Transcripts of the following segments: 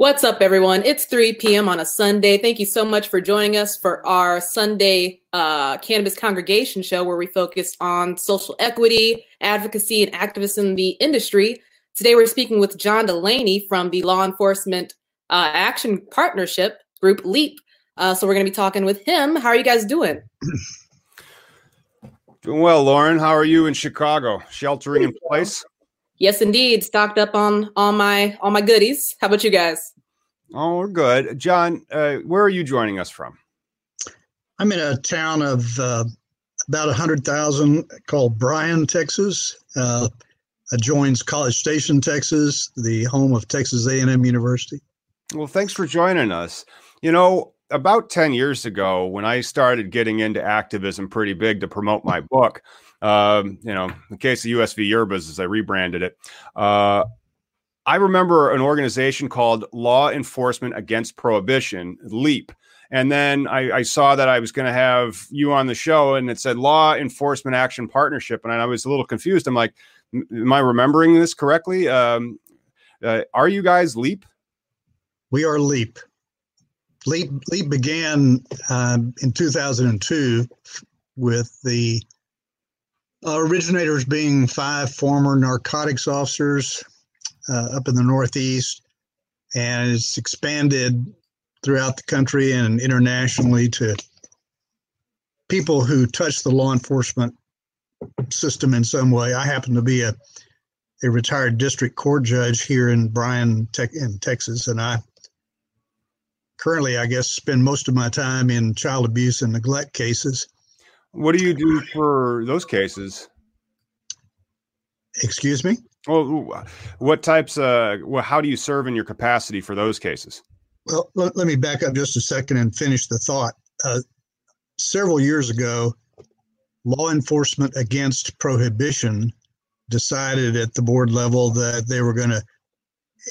What's up, everyone? It's 3 p.m. on a Sunday. Thank you so much for joining us for our Sunday uh, Cannabis Congregation show, where we focus on social equity, advocacy, and activism in the industry. Today, we're speaking with John Delaney from the Law Enforcement uh, Action Partnership Group, LEAP. Uh, so, we're going to be talking with him. How are you guys doing? Doing well, Lauren. How are you in Chicago? Sheltering in place? Yes, indeed. Stocked up on all my all my goodies. How about you guys? Oh, we're good. John, uh, where are you joining us from? I'm in a town of uh, about 100,000 called Bryan, Texas. Uh, adjoins College Station, Texas, the home of Texas A&M University. Well, thanks for joining us. You know, about 10 years ago, when I started getting into activism pretty big to promote my book, um, you know, in case of USV Yerbas, as I rebranded it, uh, I remember an organization called Law Enforcement Against Prohibition, LEAP. And then I, I saw that I was going to have you on the show, and it said Law Enforcement Action Partnership. And I was a little confused. I'm like, am I remembering this correctly? Um, uh, are you guys LEAP? We are LEAP. LEAP, LEAP began um, in 2002 with the originators being five former narcotics officers uh, up in the Northeast, and it's expanded throughout the country and internationally to people who touch the law enforcement system in some way. I happen to be a a retired district court judge here in Bryan, te- in Texas, and I currently, I guess, spend most of my time in child abuse and neglect cases. What do you do for those cases? Excuse me? Well, what types? Uh, well, how do you serve in your capacity for those cases? Well, let, let me back up just a second and finish the thought. Uh, several years ago, law enforcement against prohibition decided at the board level that they were going to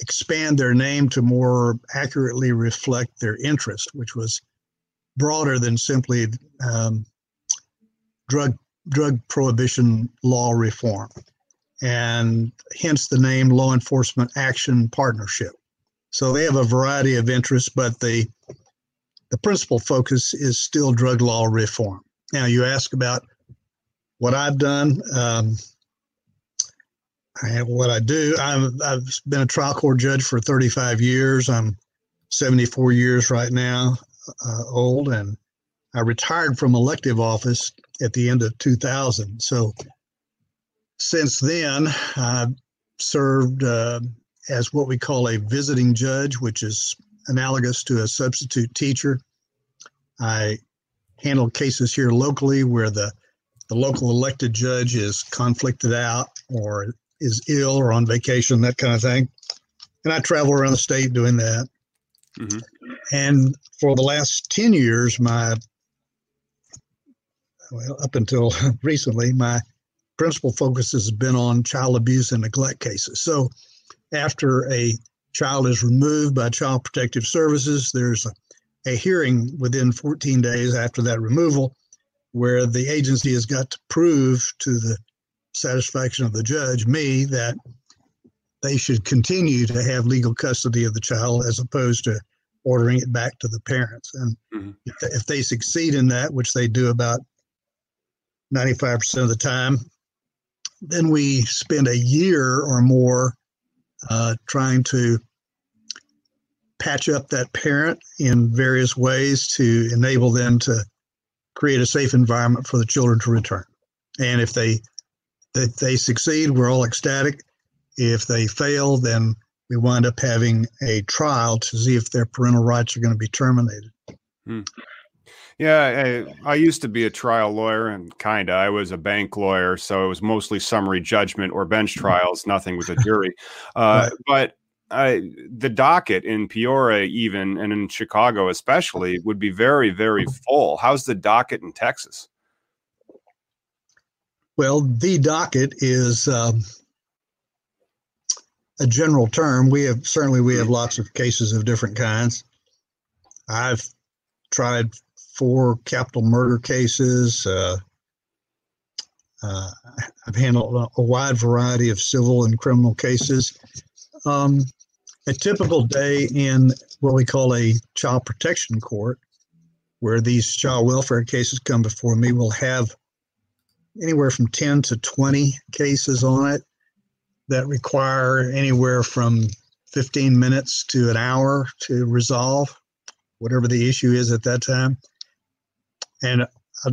expand their name to more accurately reflect their interest, which was broader than simply um, drug drug prohibition law reform and hence the name Law Enforcement Action Partnership. So they have a variety of interests, but the the principal focus is still drug law reform. Now, you ask about what I've done. Um, I, what I do, I've, I've been a trial court judge for 35 years. I'm 74 years right now uh, old, and I retired from elective office at the end of 2000. So since then, I've served uh, as what we call a visiting judge, which is analogous to a substitute teacher. I handle cases here locally where the, the local elected judge is conflicted out or is ill or on vacation, that kind of thing. And I travel around the state doing that. Mm-hmm. And for the last 10 years, my, well, up until recently, my principal focus has been on child abuse and neglect cases. So after a child is removed by Child Protective Services, there's a, a hearing within 14 days after that removal where the agency has got to prove to the satisfaction of the judge, me, that they should continue to have legal custody of the child as opposed to ordering it back to the parents. And mm-hmm. if, if they succeed in that, which they do about 95% of the time, then we spend a year or more uh, trying to patch up that parent in various ways to enable them to create a safe environment for the children to return. And if they if they succeed, we're all ecstatic. If they fail, then we wind up having a trial to see if their parental rights are going to be terminated. Hmm. Yeah, I, I, used to be a trial lawyer, and kinda. I was a bank lawyer, so it was mostly summary judgment or bench mm-hmm. trials, nothing with a jury. Uh. But the docket in Peoria, even and in Chicago especially, would be very, very full. How's the docket in Texas? Well, the docket is um, a general term. We have certainly we have mm-hmm. lots of cases of different kinds. I've tried four capital murder cases. Uh, uh, I've handled a wide variety of civil and criminal cases. Um, a typical day in what we call a child protection court, where these child welfare cases come before me, will have anywhere from 10 to 20 cases on it that require anywhere from 15 minutes to an hour to resolve whatever the issue is at that time. And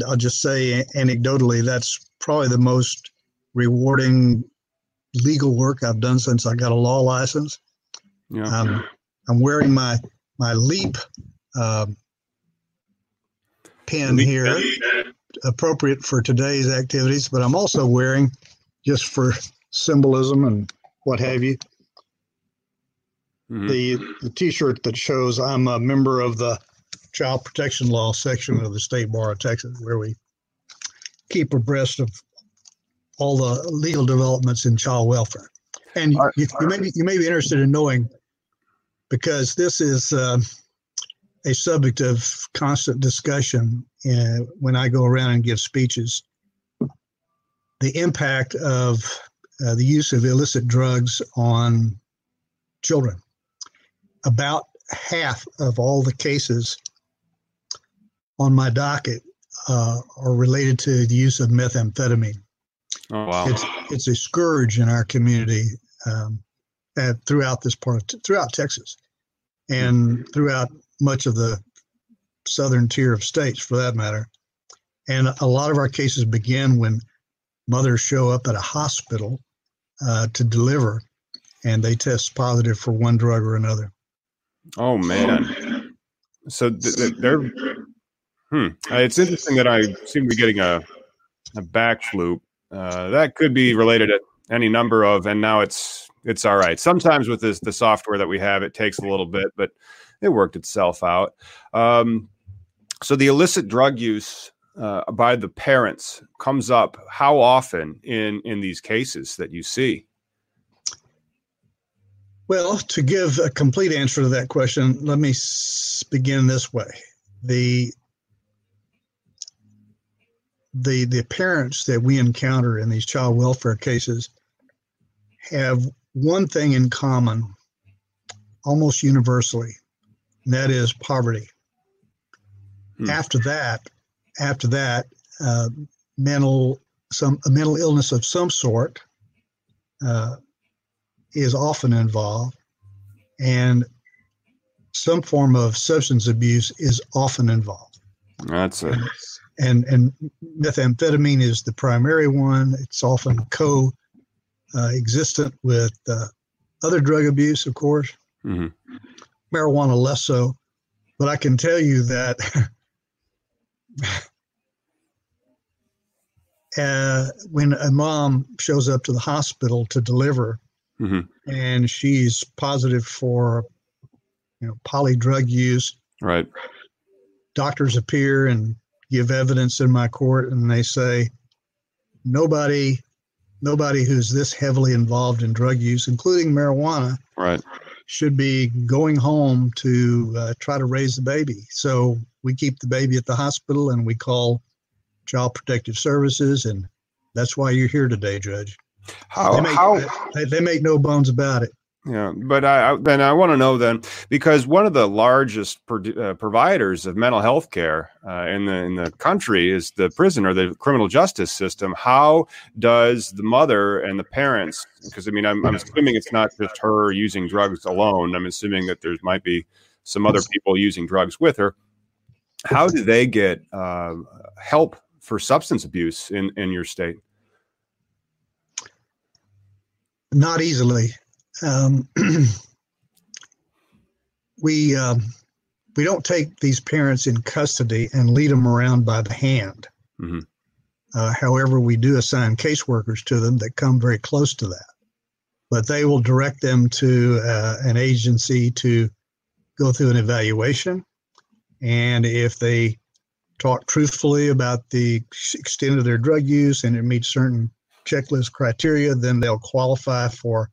I'll, just say anecdotally, that's probably the most rewarding legal work I've done since I got a law license. Yeah. Um, I'm wearing my my LEAP uh, pin here, appropriate for today's activities, but I'm also wearing just for symbolism and what have you. Mm-hmm. The the T-shirt that shows I'm a member of the Child Protection Law section of the State Bar of Texas, where we keep abreast of all the legal developments in child welfare. And you, you, you may be you may be interested in knowing because this is uh, a subject of constant discussion uh, when I go around and give speeches. The impact of uh, the use of illicit drugs on children. About half of all the cases on my docket uh, are related to the use of methamphetamine. Oh, wow. It's, it's a scourge in our community um, at, throughout this part, of, throughout Texas, and throughout much of the southern tier of states, for that matter. And a lot of our cases begin when mothers show up at a hospital uh, to deliver, and they test positive for one drug or another. Oh man! So th- th- they're hmm. Uh, it's interesting that I seem to be getting a a back fluke. Uh, that could be related to any number of, and now it's it's all right. Sometimes with this the software that we have, it takes a little bit, but it worked itself out. Um, so the illicit drug use uh, by the parents comes up how often in in these cases that you see well to give a complete answer to that question let me begin this way the the the parents that we encounter in these child welfare cases have one thing in common almost universally and that is poverty hmm. after that after that, uh, mental some a mental illness of some sort uh, is often involved, and some form of substance abuse is often involved. That's it. And, and methamphetamine is the primary one. It's often co uh, existent with uh, other drug abuse, of course. Mm-hmm. Marijuana less so, but I can tell you that uh, when a mom shows up to the hospital to deliver mm-hmm. and she's positive for you know poly drug use right doctors appear and give evidence in my court and they say nobody nobody who's this heavily involved in drug use, including marijuana, right, should be going home to uh, try to raise the baby. So we keep the baby at the hospital and we call Child Protective Services, and that's why you're here today, Judge. How they make, how they, they make no bones about it. Yeah, but I, I then I want to know then because one of the largest pro, uh, providers of mental health care uh, in the in the country is the prison or the criminal justice system. How does the mother and the parents? Because I mean, I'm, I'm assuming it's not just her using drugs alone. I'm assuming that there might be some other people using drugs with her. How do they get uh, help for substance abuse in in your state? Not easily um, we um, we don't take these parents in custody and lead them around by the hand. Mm-hmm. Uh, however, we do assign caseworkers to them that come very close to that, but they will direct them to uh, an agency to go through an evaluation, and if they talk truthfully about the extent of their drug use and it meets certain checklist criteria, then they'll qualify for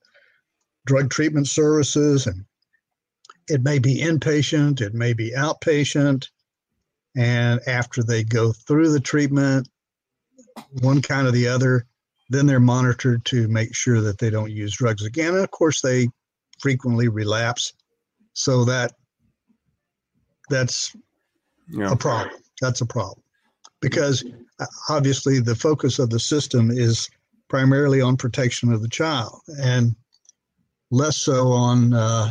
drug treatment services and it may be inpatient, it may be outpatient. And after they go through the treatment, one kind or the other, then they're monitored to make sure that they don't use drugs again. And of course, they frequently relapse. So that that's yeah. a problem. That's a problem because uh, obviously the focus of the system is primarily on protection of the child. And less so on uh,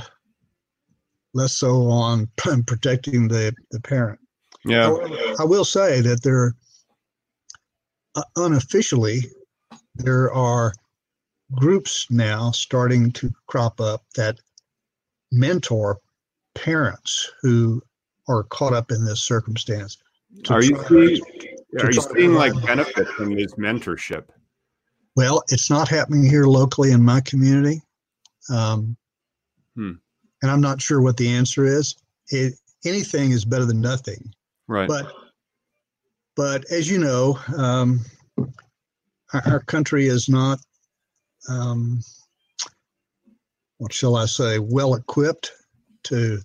less so on protecting the the parent. Yeah, I, I will say that there uh, unofficially there are groups now starting to crop up that mentor parents who are caught up in this circumstance. Are you seeing, are you seeing like benefit from this mentorship? Well, it's not happening here locally in my community. Um, hmm. And I'm not sure what the answer is. It, anything is better than nothing. Right. But but as you know, um, our, our, country is not, um, what shall I say, well equipped to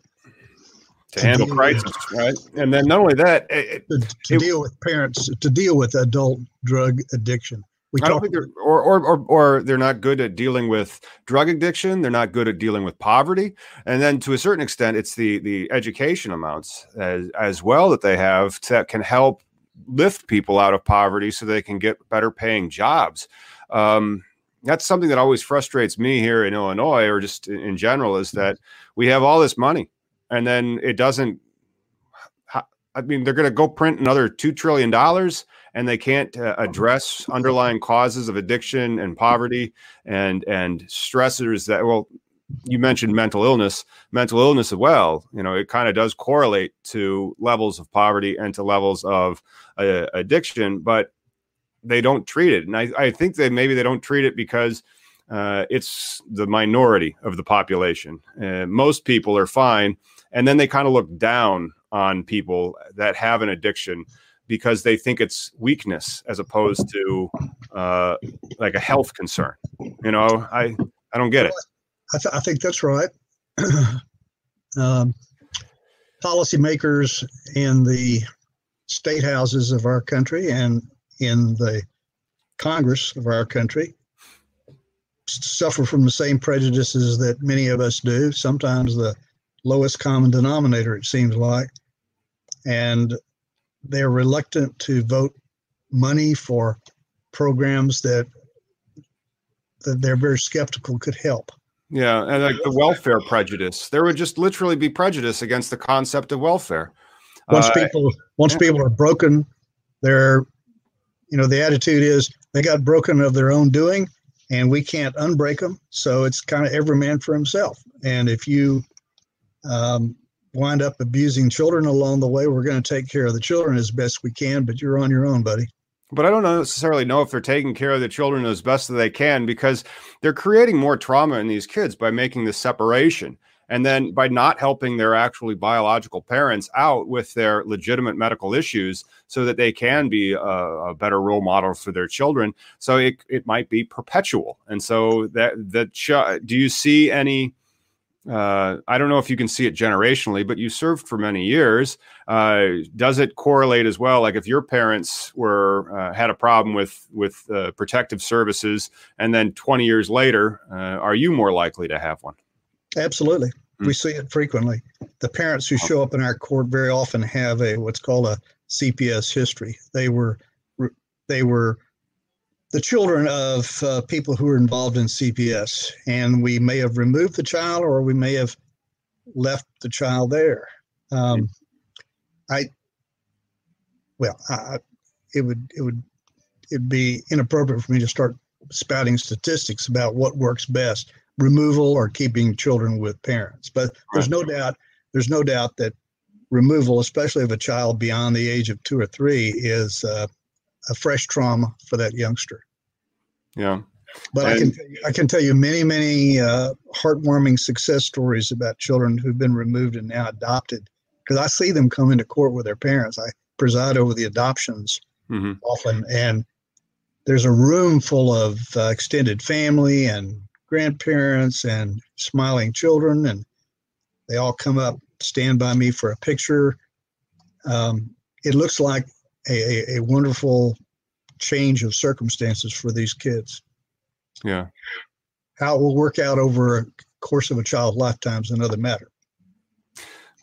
to, to handle crisis, with, right? And then not only that, it, to, to it, deal with parents, to deal with adult drug addiction. We I don't think they're or, or or or they're not good at dealing with drug addiction. They're not good at dealing with poverty, and then to a certain extent, it's the the education amounts as as well that they have that can help lift people out of poverty so they can get better paying jobs. Um, that's something that always frustrates me here in Illinois, or just in general, is that we have all this money, and then it doesn't. I mean, they're going to go print another two trillion dollars and they can't uh, address underlying causes of addiction and poverty and and stressors that well you mentioned mental illness mental illness as well you know it kind of does correlate to levels of poverty and to levels of uh, addiction but they don't treat it. And I, I think that maybe they don't treat it because uh, it's the minority of the population. Uh, most people are fine and then they kind of look down on people that have an addiction because they think it's weakness as opposed to uh, like a health concern. You know, I I don't get it. I, th- I think that's right. um, policymakers in the state houses of our country and in the Congress of our country suffer from the same prejudices that many of us do. Sometimes the lowest common denominator, it seems like. And they're reluctant to vote money for programs that that they're very skeptical could help. Yeah, and like the welfare prejudice, there would just literally be prejudice against the concept of welfare. Once uh, people once yeah. people are broken, they're you know the attitude is they got broken of their own doing, and we can't unbreak them. So it's kind of every man for himself. And if you um, wind up abusing children along the way, we're going to take care of the children as best we can, but you're on your own, buddy. But I don't necessarily know if they're taking care of the children as best as they can because they're creating more trauma in these kids by making this separation. and then by not helping their actually biological parents out with their legitimate medical issues so that they can be a, a better role model for their children so it, it might be perpetual and so that that do you see any uh, I don't know if you can see it generationally, but you served for many years. Uh, does it correlate as well? Like if your parents were uh, had a problem with with uh, protective services, and then 20 years later, uh, are you more likely to have one? Absolutely, mm. we see it frequently. The parents who show up in our court very often have a what's called a CPS history. They were they were the children of uh, people who are involved in CPS, and we may have removed the child or we may have left the child there. Um, I, well, I, it would it would it'd be inappropriate for me to start spouting statistics about what works best, removal or keeping children with parents. But there's no doubt there's no doubt that removal, especially of a child beyond the age of two or three, is uh, a fresh trauma for that youngster. Yeah. But and, I can I can tell you many many uh, heartwarming success stories about children who've been removed and now adopted because I see them come into court with their parents. I preside over the adoptions mm-hmm. often, and there's a room full of uh, extended family and grandparents and smiling children, and they all come up, stand by me for a picture. Um, it looks like a, a, a wonderful change of circumstances for these kids. Yeah. How it will work out over a course of a child's lifetime is another matter.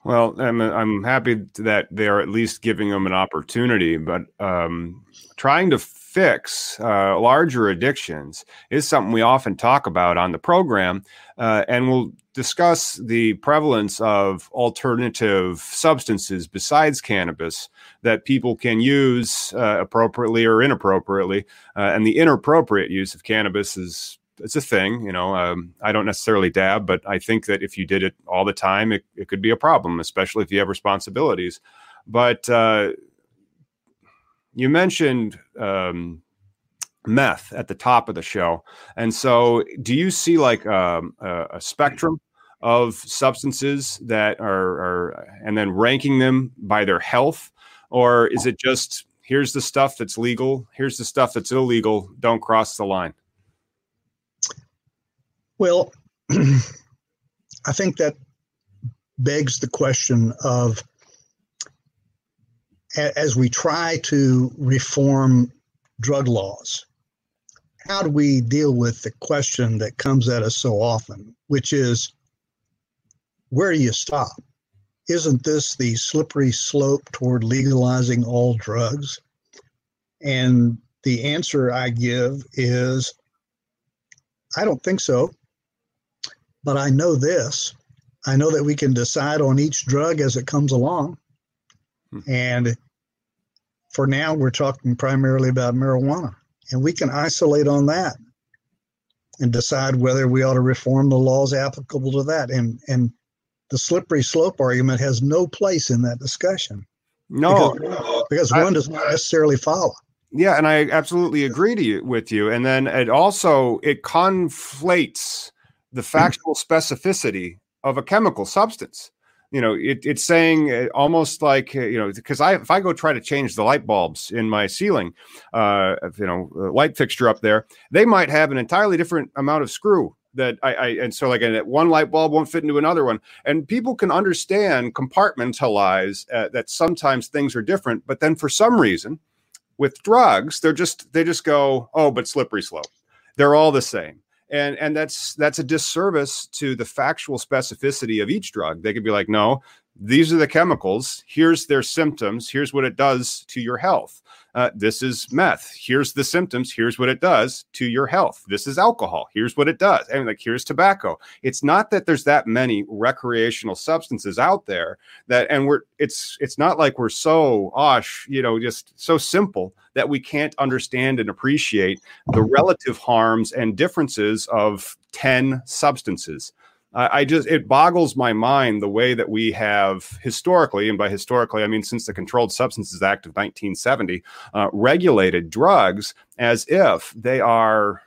Well, I'm I'm happy that they're at least giving them an opportunity, but um, trying to fix uh, larger addictions is something we often talk about on the program, uh, and we'll discuss the prevalence of alternative substances besides cannabis that people can use uh, appropriately or inappropriately. Uh, and the inappropriate use of cannabis is it's a thing. You know, um, I don't necessarily dab, but I think that if you did it all the time, it, it could be a problem, especially if you have responsibilities. But uh, you mentioned um, meth at the top of the show. And so, do you see like um, a, a, spectrum of substances that are, are, and then ranking them by their health? Or is it just here's the stuff that's legal, here's the stuff that's illegal, don't cross the line? Well, I think that begs the question of as we try to reform drug laws, how do we deal with the question that comes at us so often, which is where do you stop? Isn't this the slippery slope toward legalizing all drugs? And the answer I give is I don't think so. But I know this I know that we can decide on each drug as it comes along. Hmm. And for now, we're talking primarily about marijuana and we can isolate on that and decide whether we ought to reform the laws applicable to that. And and the slippery slope argument has no place in that discussion. No, because, because one I, does not necessarily follow. Yeah, and I absolutely agree to you with you. And then it also it conflates the factual specificity of a chemical substance you know it, it's saying uh, almost like uh, you know because i if i go try to change the light bulbs in my ceiling uh you know light fixture up there they might have an entirely different amount of screw that I, I and so like one light bulb won't fit into another one. And people can understand compartmentalize uh, that sometimes things are different but then for some reason with drugs they're just they just go oh but slippery slope. They're all the same and and that's that's a disservice to the factual specificity of each drug. They could be like no these are the chemicals here's their symptoms here's what it does to your health uh, this is meth. Here's the symptoms. Here's what it does to your health. This is alcohol. Here's what it does. And like, here's tobacco. It's not that there's that many recreational substances out there that, and we're, it's, it's not like we're so, osh, you know, just so simple that we can't understand and appreciate the relative harms and differences of 10 substances. I just it boggles my mind the way that we have historically, and by historically I mean since the Controlled Substances Act of 1970, uh, regulated drugs as if they are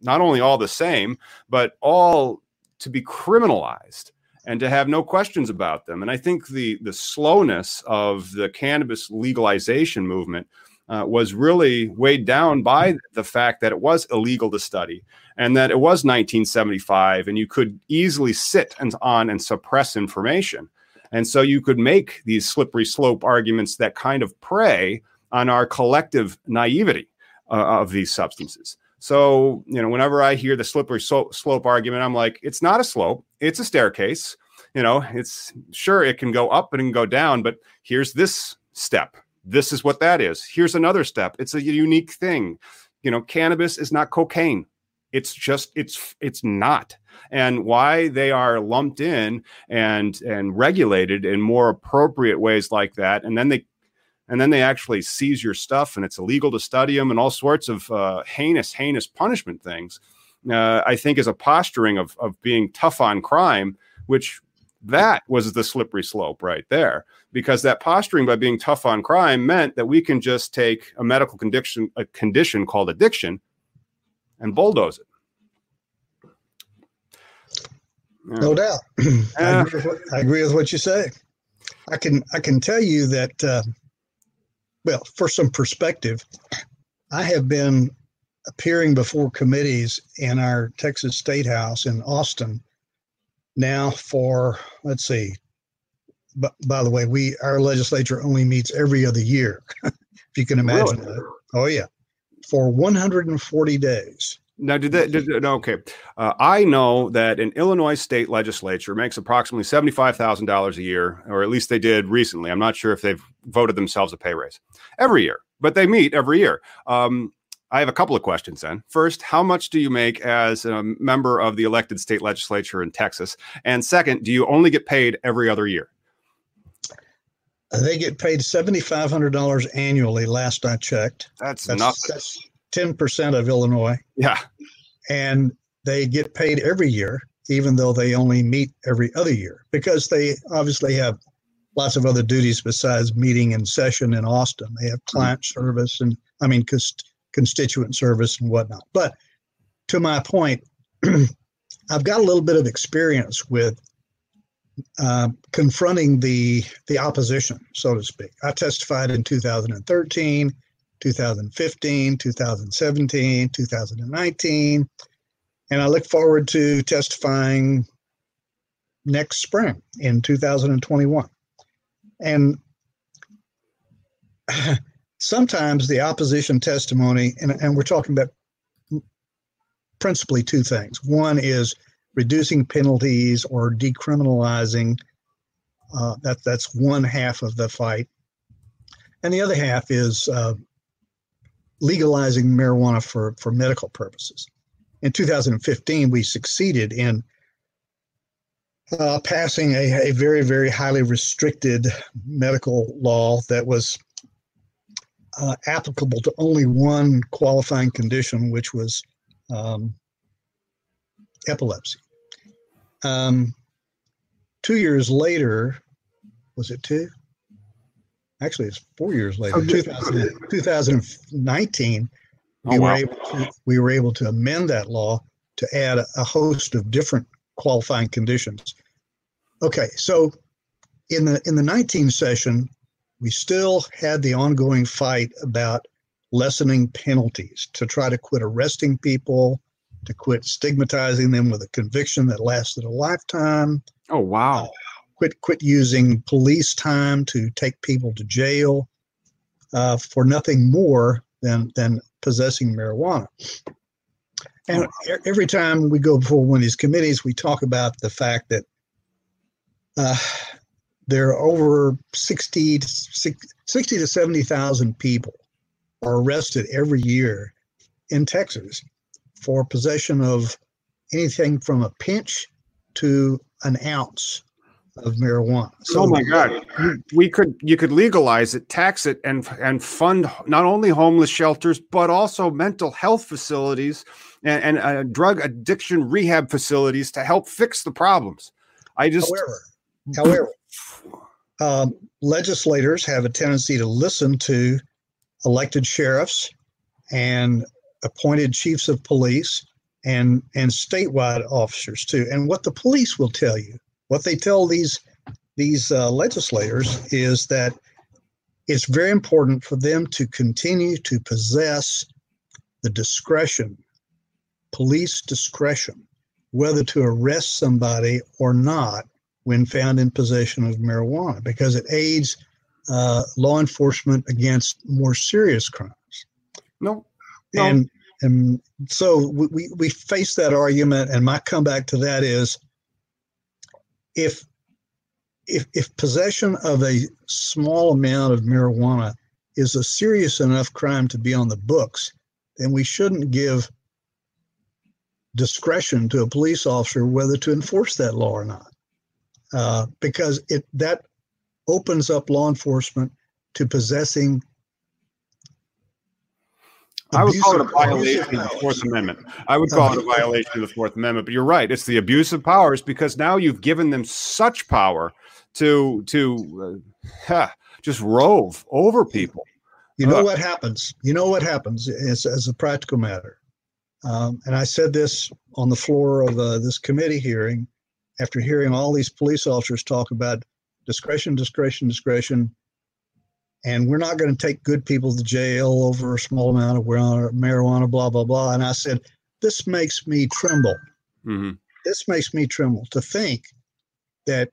not only all the same, but all to be criminalized and to have no questions about them. And I think the the slowness of the cannabis legalization movement uh, was really weighed down by the fact that it was illegal to study and that it was 1975 and you could easily sit and, on and suppress information. And so you could make these slippery slope arguments that kind of prey on our collective naivety uh, of these substances. So, you know, whenever I hear the slippery slope argument, I'm like, it's not a slope, it's a staircase. You know, it's sure it can go up and it can go down, but here's this step. This is what that is. Here's another step. It's a unique thing. You know, cannabis is not cocaine. It's just it's it's not. And why they are lumped in and and regulated in more appropriate ways like that, and then they and then they actually seize your stuff and it's illegal to study them and all sorts of uh, heinous heinous punishment things uh, i think is a posturing of, of being tough on crime which that was the slippery slope right there because that posturing by being tough on crime meant that we can just take a medical condition a condition called addiction and bulldoze it. Yeah. no doubt. I, agree what, I, agree with what you say. I can i can tell you that uh, well, for some perspective, I have been appearing before committees in our Texas State House in Austin now for let's see. But by the way, we our legislature only meets every other year, if you can imagine really? that. Oh yeah, for 140 days. Now, did that? Did, okay, uh, I know that an Illinois state legislature makes approximately seventy-five thousand dollars a year, or at least they did recently. I'm not sure if they've voted themselves a pay raise every year, but they meet every year. Um, I have a couple of questions then. First, how much do you make as a member of the elected state legislature in Texas? And second, do you only get paid every other year? They get paid seventy-five hundred dollars annually. Last I checked, that's, that's nothing. That's, 10% of Illinois. Yeah. And they get paid every year, even though they only meet every other year, because they obviously have lots of other duties besides meeting in session in Austin. They have mm-hmm. client service and, I mean, const- constituent service and whatnot. But to my point, I've got a little bit of experience with uh, confronting the the opposition, so to speak. I testified in 2013. 2015, 2017, 2019. And I look forward to testifying next spring in 2021. And sometimes the opposition testimony, and, and we're talking about principally two things. One is reducing penalties or decriminalizing. Uh, that that's one half of the fight, and the other half is uh, legalizing marijuana for, for medical purposes. In 2015, we succeeded in uh, passing a, a very, very highly restricted medical law that was uh, applicable to only one qualifying condition, which was um, epilepsy. Um, two years later, was it two? actually it's four years later, oh, 2000, 2019, we, oh, wow. were able to, we were able to amend that law to add a, a host of different qualifying conditions. Okay, so in the in the 19 session, we still had the ongoing fight about lessening penalties to try to quit arresting people, to quit stigmatizing them with a conviction that lasted a lifetime. Oh wow! Uh, quit quit using police time to take people to jail uh, for nothing more than than possessing marijuana. And every time we go before one of these committees, we talk about the fact that uh, there are over 60 to, 60 to 70,000 people are arrested every year in Texas for possession of anything from a pinch to an ounce of marijuana. So oh my God, we could you could legalize it, tax it, and and fund not only homeless shelters but also mental health facilities and, and uh, drug addiction rehab facilities to help fix the problems. I just, however, however, um, legislators have a tendency to listen to elected sheriffs and appointed chiefs of police and and statewide officers too. And what the police will tell you, what they tell these these uh, legislators is that it's very important for them to continue to possess the discretion, police discretion, whether to arrest somebody or not when found in possession of marijuana, because it aids uh, law enforcement against more serious crimes. No. no. And and so we, we face that argument, and my comeback to that is if if, if possession of a small amount of marijuana is a serious enough crime to be on the books, then we shouldn't give discretion to a police officer whether to enforce that law or not, uh, because it that opens up law enforcement to possessing. I would call it a violation of the Fourth Amendment. I would call it a violation of the Fourth Amendment, but you're right. It's the abuse of powers because now you've given them such power to to uh, just rove over people. You know uh, what happens. You know what happens as, as a practical matter. Um, and I said this on the floor of uh, this committee hearing after hearing all these police officers talk about discretion, discretion, discretion. And we're not going to take good people to jail over a small amount of marijuana, blah, blah, blah. And I said, this makes me tremble. Mm-hmm. This makes me tremble to think that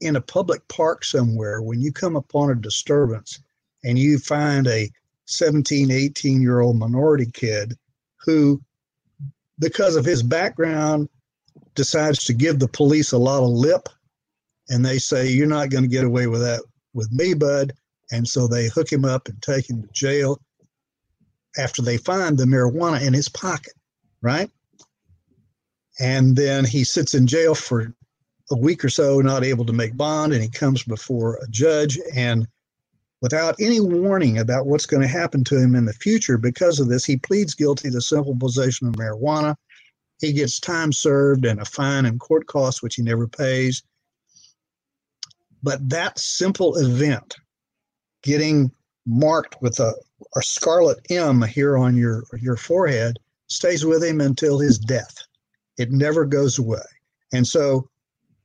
in a public park somewhere, when you come upon a disturbance and you find a 17, 18 year old minority kid who, because of his background, decides to give the police a lot of lip and they say, You're not going to get away with that with me, bud. And so they hook him up and take him to jail after they find the marijuana in his pocket, right? And then he sits in jail for a week or so not able to make bond and he comes before a judge and without any warning about what's going to happen to him in the future because of this he pleads guilty to simple possession of marijuana he gets time served and a fine and court costs which he never pays. But that simple event getting marked with a, a scarlet m here on your your forehead stays with him until his death. It never goes away. And so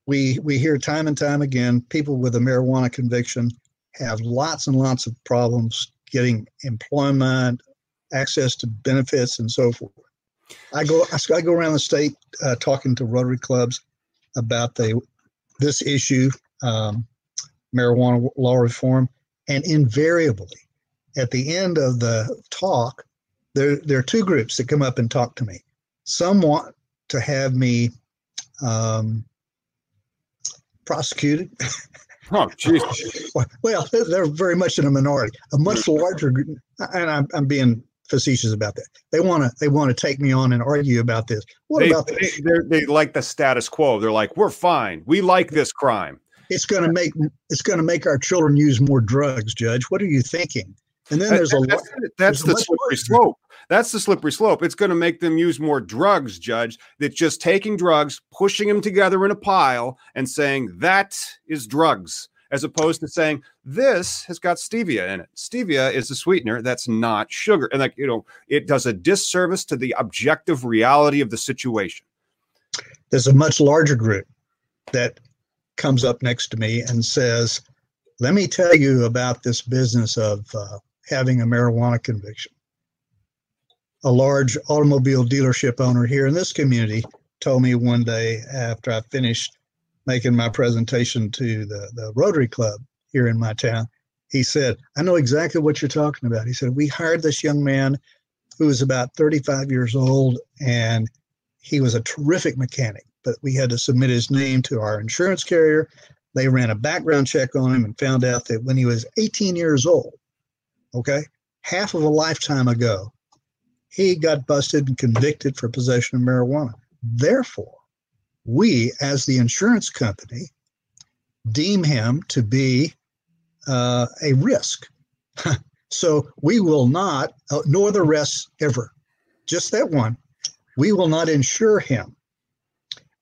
we we hear time and time again people with a marijuana conviction have lots and lots of problems getting employment, access to benefits, and so forth. I go I go around the state uh, talking to Rotary clubs about the this issue, um, marijuana law reform, and invariably, at the end of the talk, there there are two groups that come up and talk to me. Some want to have me um, prosecuted. Oh, geez. well, they're very much in a minority. A much larger group, and I'm, I'm being facetious about that. They want to they want to take me on and argue about this. What they, about this? They, they like the status quo. They're like, we're fine. We like this crime. It's going to make it's going to make our children use more drugs, Judge. What are you thinking? And then there's a that's, that's the slippery slope. That's the slippery slope. It's going to make them use more drugs, Judge. That just taking drugs, pushing them together in a pile, and saying that is drugs, as opposed to saying this has got stevia in it. Stevia is a sweetener that's not sugar, and like you know, it does a disservice to the objective reality of the situation. There's a much larger group that comes up next to me and says, "Let me tell you about this business of." Uh, having a marijuana conviction. A large automobile dealership owner here in this community told me one day after I finished making my presentation to the, the Rotary Club here in my town, he said, I know exactly what you're talking about. He said, We hired this young man who was about 35 years old and he was a terrific mechanic, but we had to submit his name to our insurance carrier. They ran a background check on him and found out that when he was 18 years old, okay, half of a lifetime ago, he got busted and convicted for possession of marijuana. Therefore, we, as the insurance company, deem him to be uh, a risk. so we will not, uh, nor the rest ever, just that one, we will not insure him.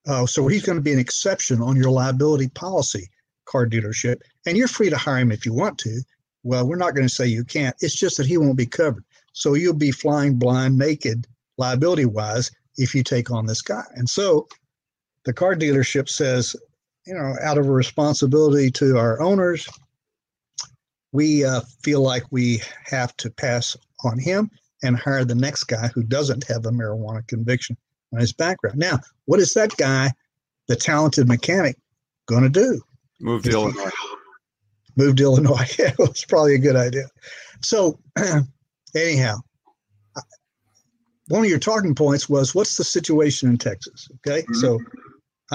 Uh, so he's going to be an exception on your liability policy, car dealership. And you're free to hire him if you want to, well, we're not going to say you can't. It's just that he won't be covered. So you'll be flying blind naked, liability wise, if you take on this guy. And so the car dealership says, you know, out of a responsibility to our owners, we uh, feel like we have to pass on him and hire the next guy who doesn't have a marijuana conviction on his background. Now, what is that guy, the talented mechanic, going to do? Move to Illinois. Move to Illinois. Yeah, it's probably a good idea. So, anyhow, one of your talking points was what's the situation in Texas? Okay, mm-hmm. so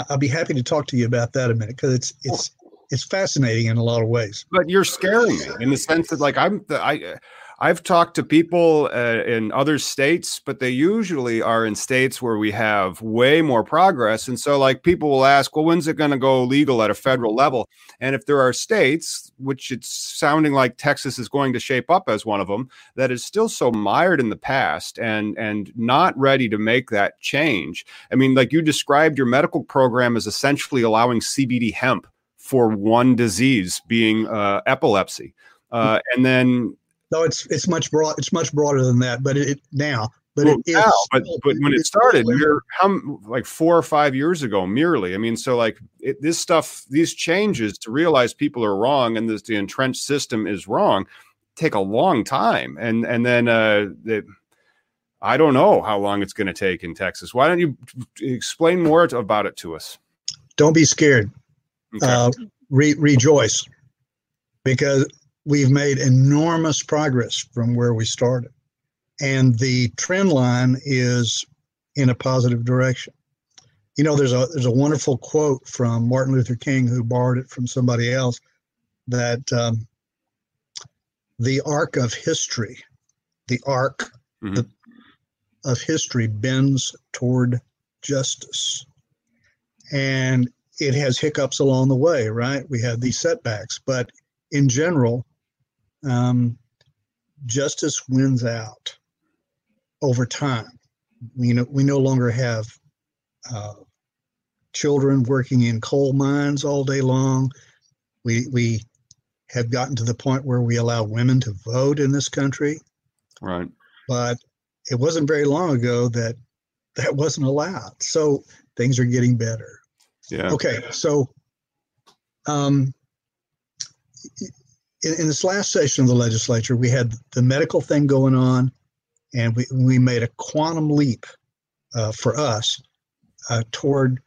I'll be happy to talk to you about that a minute because it's it's it's fascinating in a lot of ways. But you're scaring me in the sense that like I'm the I I've talked to people uh, in other states, but they usually are in states where we have way more progress. And so, like, people will ask, well, when's it going to go legal at a federal level? And if there are states, which it's sounding like Texas is going to shape up as one of them, that is still so mired in the past and and not ready to make that change. I mean, like you described your medical program as essentially allowing CBD hemp for one disease, being uh, epilepsy. Uh, and then no, it's it's much broad. It's much broader than that. But it, now, but well, it now, but but when it started, we're how like four or five years ago, merely. I mean, so like it, this stuff, these changes to realize people are wrong and this the entrenched system is wrong, take a long time. And and then uh, the, I don't know how long it's going to take in Texas. Why don't you explain more about it to us? Don't be scared. Okay. Uh, re- rejoice, because we've made enormous progress from where we started. And the trend line is in a positive direction. You know, there's a there's a wonderful quote from Martin Luther King, who borrowed it from somebody else, that um, the arc of history, the arc mm-hmm. the, of history bends toward justice, and it has hiccups along the way. Right, we have these setbacks, but in general, um, justice wins out over time. We know we no longer have uh, children working in coal mines all day long. We we have gotten to the point where we allow women to vote in this country. Right. But it wasn't very long ago that that wasn't allowed. So things are getting better. Yeah. Okay. So um, in, in, this last session of the legislature, we had the medical thing going on, and we, we made a quantum leap uh, for us uh, toward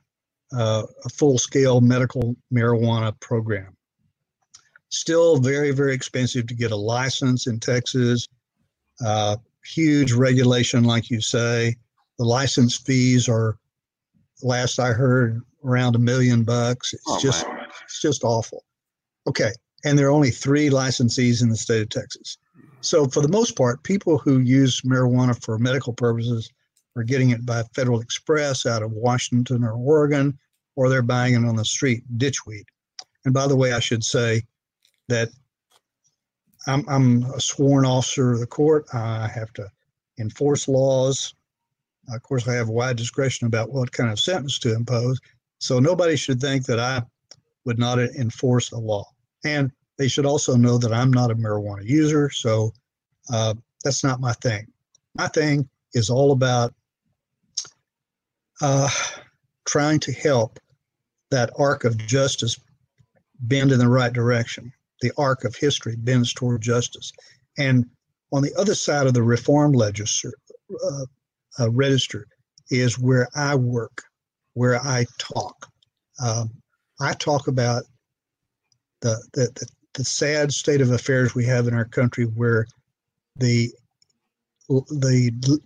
uh, a full scale medical marijuana program. Still very, very expensive to get a license in Texas. Uh, huge regulation, like you say. The license fees are, last I heard, around a million bucks. It's oh, just, it's just awful. Okay, and there are only three licensees in the state of Texas. So, for the most part, people who use marijuana for medical purposes are getting it by Federal Express out of Washington or Oregon, or they're buying it on the street, ditchweed. And by the way, I should say that I'm, I'm a sworn officer of the court. I have to enforce laws. Of course, I have wide discretion about what kind of sentence to impose. So nobody should think that I would not enforce the law. And they should also know that I'm not a marijuana user. So uh, that's not my thing. My thing is all about uh, trying to help that arc of justice bend in the right direction. The arc of history bends toward justice. And on the other side of the reform legislature, uh, uh, register is where I work, where I talk. Um, I talk about the, the, the, the sad state of affairs we have in our country where the the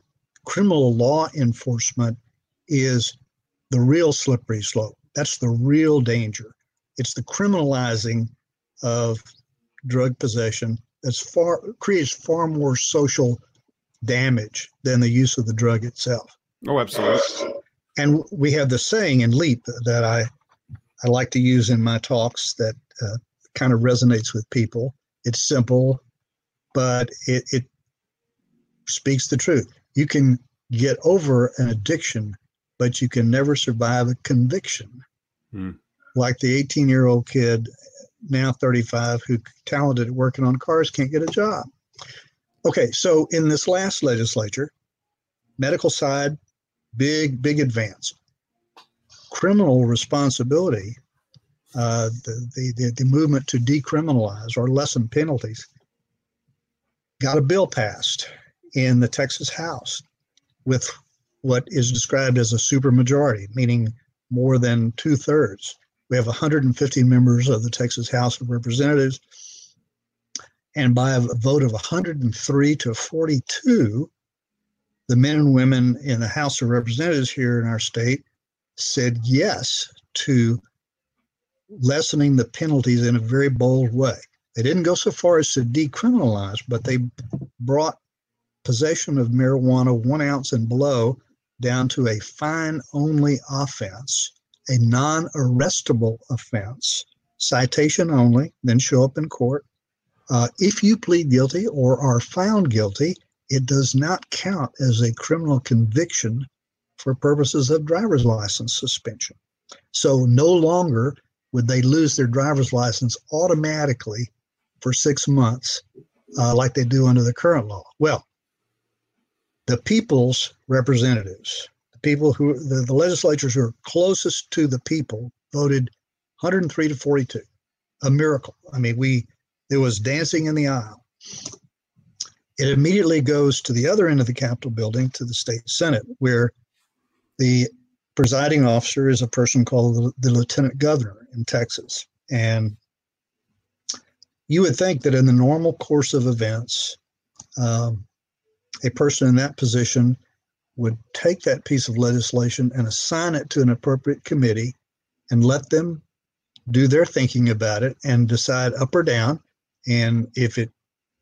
criminal law enforcement is the real slippery slope. That's the real danger. It's the criminalizing of drug possession that's far creates far more social damage than the use of the drug itself. Oh, absolutely. And we have the saying in LEAP that I I like to use in my talks that uh, kind of resonates with people. It's simple, but it, it speaks the truth. You can get over an addiction, but you can never survive a conviction. Hmm. Like the 18 year old kid, now 35, who talented at working on cars, can't get a job. Okay, so in this last legislature, medical side Big, big advance. Criminal responsibility, uh, the, the, the movement to decriminalize or lessen penalties, got a bill passed in the Texas House with what is described as a supermajority, meaning more than two thirds. We have 150 members of the Texas House of Representatives. And by a vote of 103 to 42, the men and women in the House of Representatives here in our state said yes to lessening the penalties in a very bold way. They didn't go so far as to decriminalize, but they brought possession of marijuana one ounce and below down to a fine only offense, a non arrestable offense, citation only, then show up in court. Uh, if you plead guilty or are found guilty, it does not count as a criminal conviction for purposes of driver's license suspension. So no longer would they lose their driver's license automatically for six months, uh, like they do under the current law. Well, the people's representatives, the people who, the, the legislatures who are closest to the people, voted 103 to 42. A miracle. I mean, we, there was dancing in the aisle. It immediately goes to the other end of the Capitol building, to the state Senate, where the presiding officer is a person called the, the lieutenant governor in Texas. And you would think that in the normal course of events, um, a person in that position would take that piece of legislation and assign it to an appropriate committee and let them do their thinking about it and decide up or down. And if it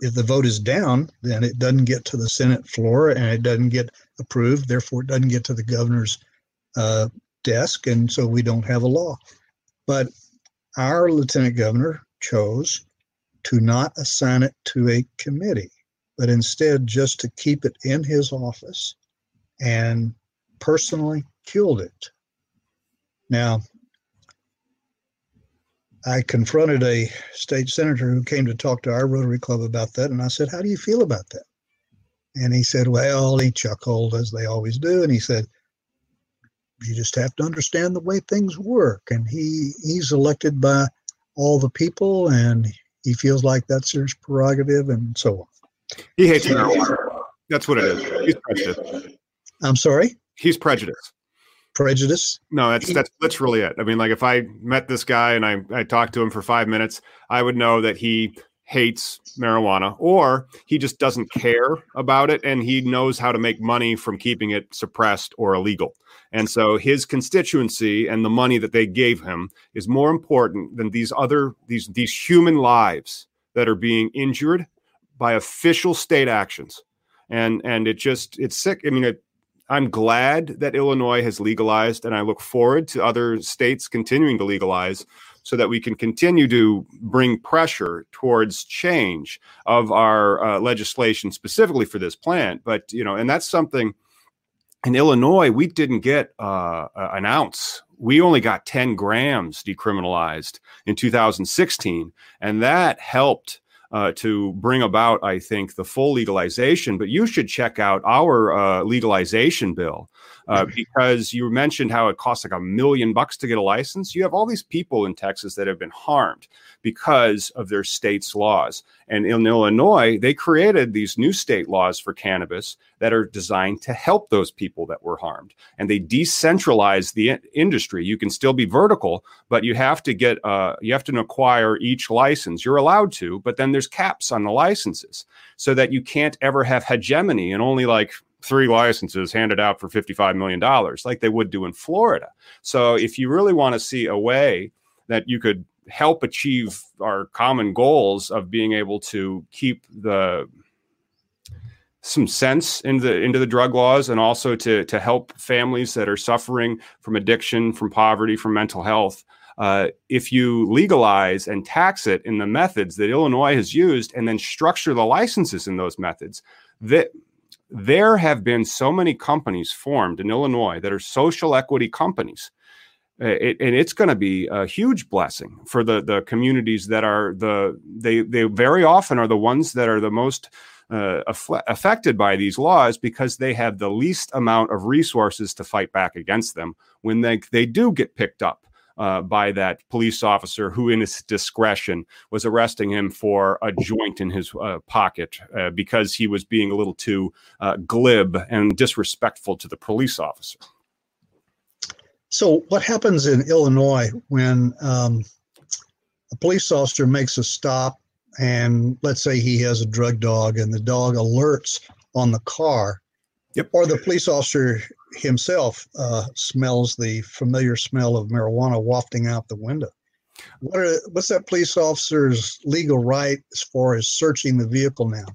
if the vote is down, then it doesn't get to the Senate floor and it doesn't get approved. Therefore, it doesn't get to the governor's uh, desk, and so we don't have a law. But our lieutenant governor chose to not assign it to a committee, but instead just to keep it in his office and personally killed it. Now, I confronted a state senator who came to talk to our Rotary Club about that, and I said, How do you feel about that? And he said, Well, he chuckled as they always do, and he said, You just have to understand the way things work. And he he's elected by all the people, and he feels like that's his prerogative and so on. He hates marijuana. That's what it is. He's prejudiced. I'm sorry? He's prejudiced. Prejudice? No, that's that's that's really it. I mean, like if I met this guy and I, I talked to him for five minutes, I would know that he hates marijuana or he just doesn't care about it and he knows how to make money from keeping it suppressed or illegal. And so his constituency and the money that they gave him is more important than these other these these human lives that are being injured by official state actions. And and it just it's sick. I mean, it, I'm glad that Illinois has legalized, and I look forward to other states continuing to legalize so that we can continue to bring pressure towards change of our uh, legislation specifically for this plant. But, you know, and that's something in Illinois, we didn't get uh, an ounce. We only got 10 grams decriminalized in 2016. And that helped uh, to bring about, I think, the full legalization. But you should check out our uh, legalization bill uh, because you mentioned how it costs like a million bucks to get a license. You have all these people in Texas that have been harmed because of their state's laws. And in Illinois, they created these new state laws for cannabis that are designed to help those people that were harmed. And they decentralize the industry. You can still be vertical, but you have to get uh, you have to acquire each license. You're allowed to, but then there's caps on the licenses so that you can't ever have hegemony and only like three licenses handed out for $55 million, like they would do in Florida. So if you really want to see a way that you could help achieve our common goals of being able to keep the some sense into the into the drug laws and also to to help families that are suffering from addiction from poverty from mental health uh, if you legalize and tax it in the methods that illinois has used and then structure the licenses in those methods that there have been so many companies formed in Illinois that are social equity companies. Uh, it, and it's going to be a huge blessing for the the communities that are the they they very often are the ones that are the most uh, affected by these laws because they have the least amount of resources to fight back against them when they, they do get picked up uh, by that police officer who, in his discretion, was arresting him for a joint in his uh, pocket uh, because he was being a little too uh, glib and disrespectful to the police officer. So, what happens in Illinois when um, a police officer makes a stop and let's say he has a drug dog and the dog alerts on the car? Yep. Or the police officer himself uh, smells the familiar smell of marijuana wafting out the window. What are, what's that police officer's legal right as far as searching the vehicle now?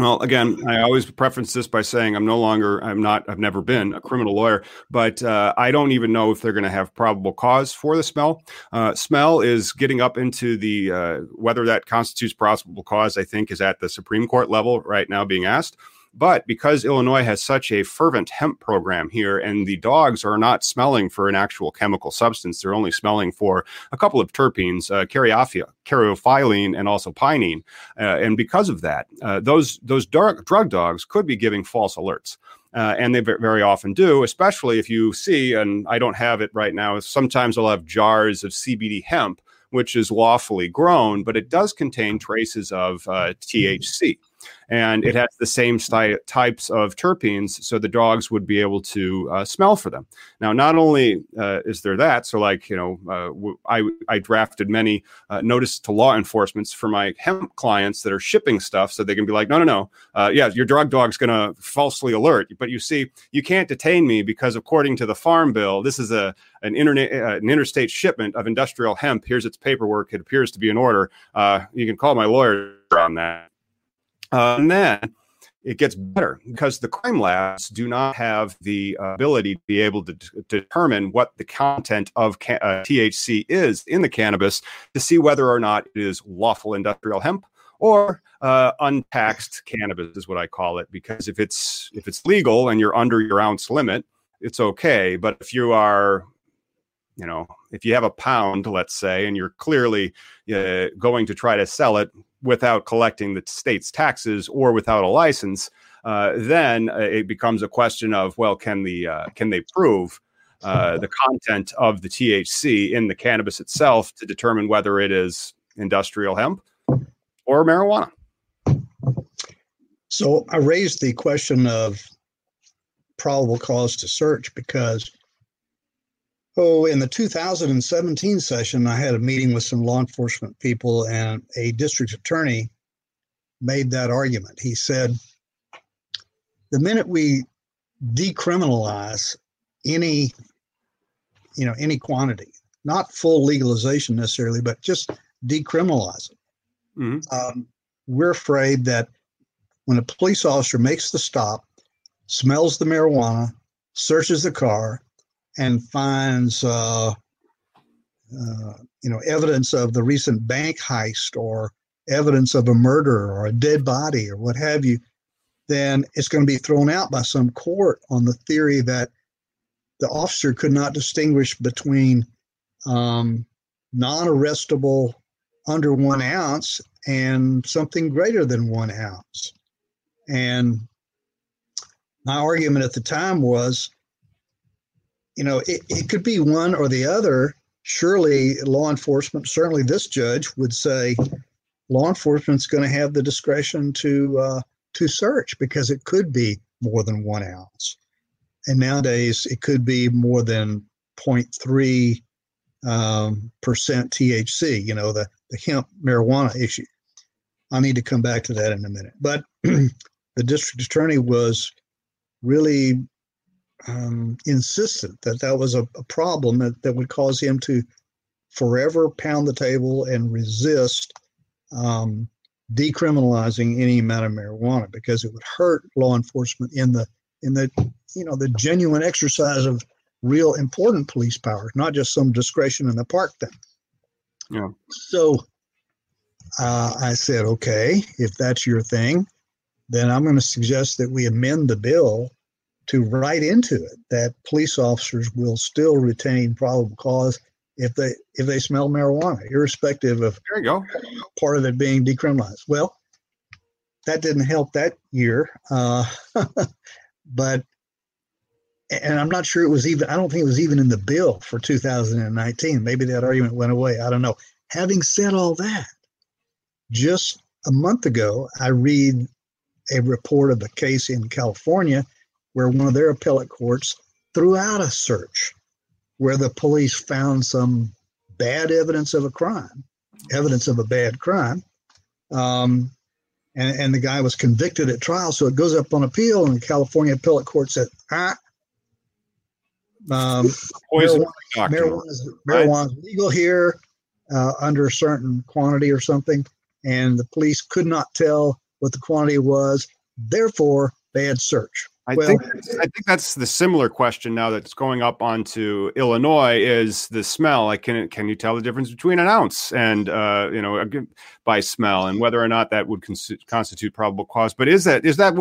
Well, again, I always preference this by saying I'm no longer, I'm not, I've never been a criminal lawyer, but uh, I don't even know if they're going to have probable cause for the smell. Uh, smell is getting up into the uh, whether that constitutes probable cause. I think is at the Supreme Court level right now being asked. But because Illinois has such a fervent hemp program here, and the dogs are not smelling for an actual chemical substance, they're only smelling for a couple of terpenes, uh, caryophyllene and also pinene. Uh, and because of that, uh, those those drug dogs could be giving false alerts. Uh, and they very often do, especially if you see, and I don't have it right now, sometimes I'll have jars of CBD hemp, which is lawfully grown, but it does contain traces of uh, THC and it has the same types of terpenes, so the dogs would be able to uh, smell for them. Now, not only uh, is there that, so like you know, uh, I I drafted many uh, notice to law enforcements for my hemp clients that are shipping stuff, so they can be like, no, no, no, uh, yeah, your drug dog's going to falsely alert, but you see, you can't detain me because according to the Farm Bill, this is a an internet uh, an interstate shipment of industrial hemp. Here's its paperwork. It appears to be in order. you can call my lawyer on that. Uh, and then it gets better because the crime labs do not have the ability to be able to d- determine what the content of ca- uh, THC is in the cannabis to see whether or not it is lawful industrial hemp or uh, untaxed cannabis is what I call it because if it's if it's legal and you're under your ounce limit, it's okay. But if you are you know, if you have a pound, let's say, and you're clearly uh, going to try to sell it without collecting the state's taxes or without a license, uh, then uh, it becomes a question of well, can the uh, can they prove uh, the content of the THC in the cannabis itself to determine whether it is industrial hemp or marijuana? So I raised the question of probable cause to search because Oh, in the 2017 session, I had a meeting with some law enforcement people, and a district attorney made that argument. He said, the minute we decriminalize any, you know, any quantity, not full legalization necessarily, but just decriminalize it, mm-hmm. um, we're afraid that when a police officer makes the stop, smells the marijuana, searches the car, and finds uh, uh, you know evidence of the recent bank heist or evidence of a murder or a dead body or what have you, then it's going to be thrown out by some court on the theory that the officer could not distinguish between um, non-arrestable under one ounce and something greater than one ounce. And my argument at the time was you know, it, it could be one or the other. Surely, law enforcement, certainly this judge would say law enforcement's going to have the discretion to uh, to search because it could be more than one ounce, and nowadays it could be more than 0.3 um, percent THC. You know, the the hemp marijuana issue. I need to come back to that in a minute, but the district attorney was really um, insistent that that was a, a problem that, that would cause him to forever pound the table and resist um, decriminalizing any amount of marijuana because it would hurt law enforcement in the in the you know the genuine exercise of real important police power, not just some discretion in the park thing. Yeah. So uh, I said, okay, if that's your thing, then I'm going to suggest that we amend the bill to write into it that police officers will still retain probable cause if they if they smell marijuana, irrespective of there you go part of it being decriminalized. Well, that didn't help that year. Uh, but and I'm not sure it was even. I don't think it was even in the bill for 2019. Maybe that argument went away. I don't know. Having said all that, just a month ago, I read a report of a case in California where one of their appellate courts threw out a search where the police found some bad evidence of a crime, evidence of a bad crime. Um, and, and the guy was convicted at trial. So it goes up on appeal, and the California appellate court said, ah, um, Poison marijuana, is, marijuana is legal here uh, under a certain quantity or something, and the police could not tell what the quantity was. Therefore, they had search. I well, think I think that's the similar question now that's going up onto Illinois is the smell. Like, can can you tell the difference between an ounce and uh, you know by smell and whether or not that would cons- constitute probable cause? But is that is that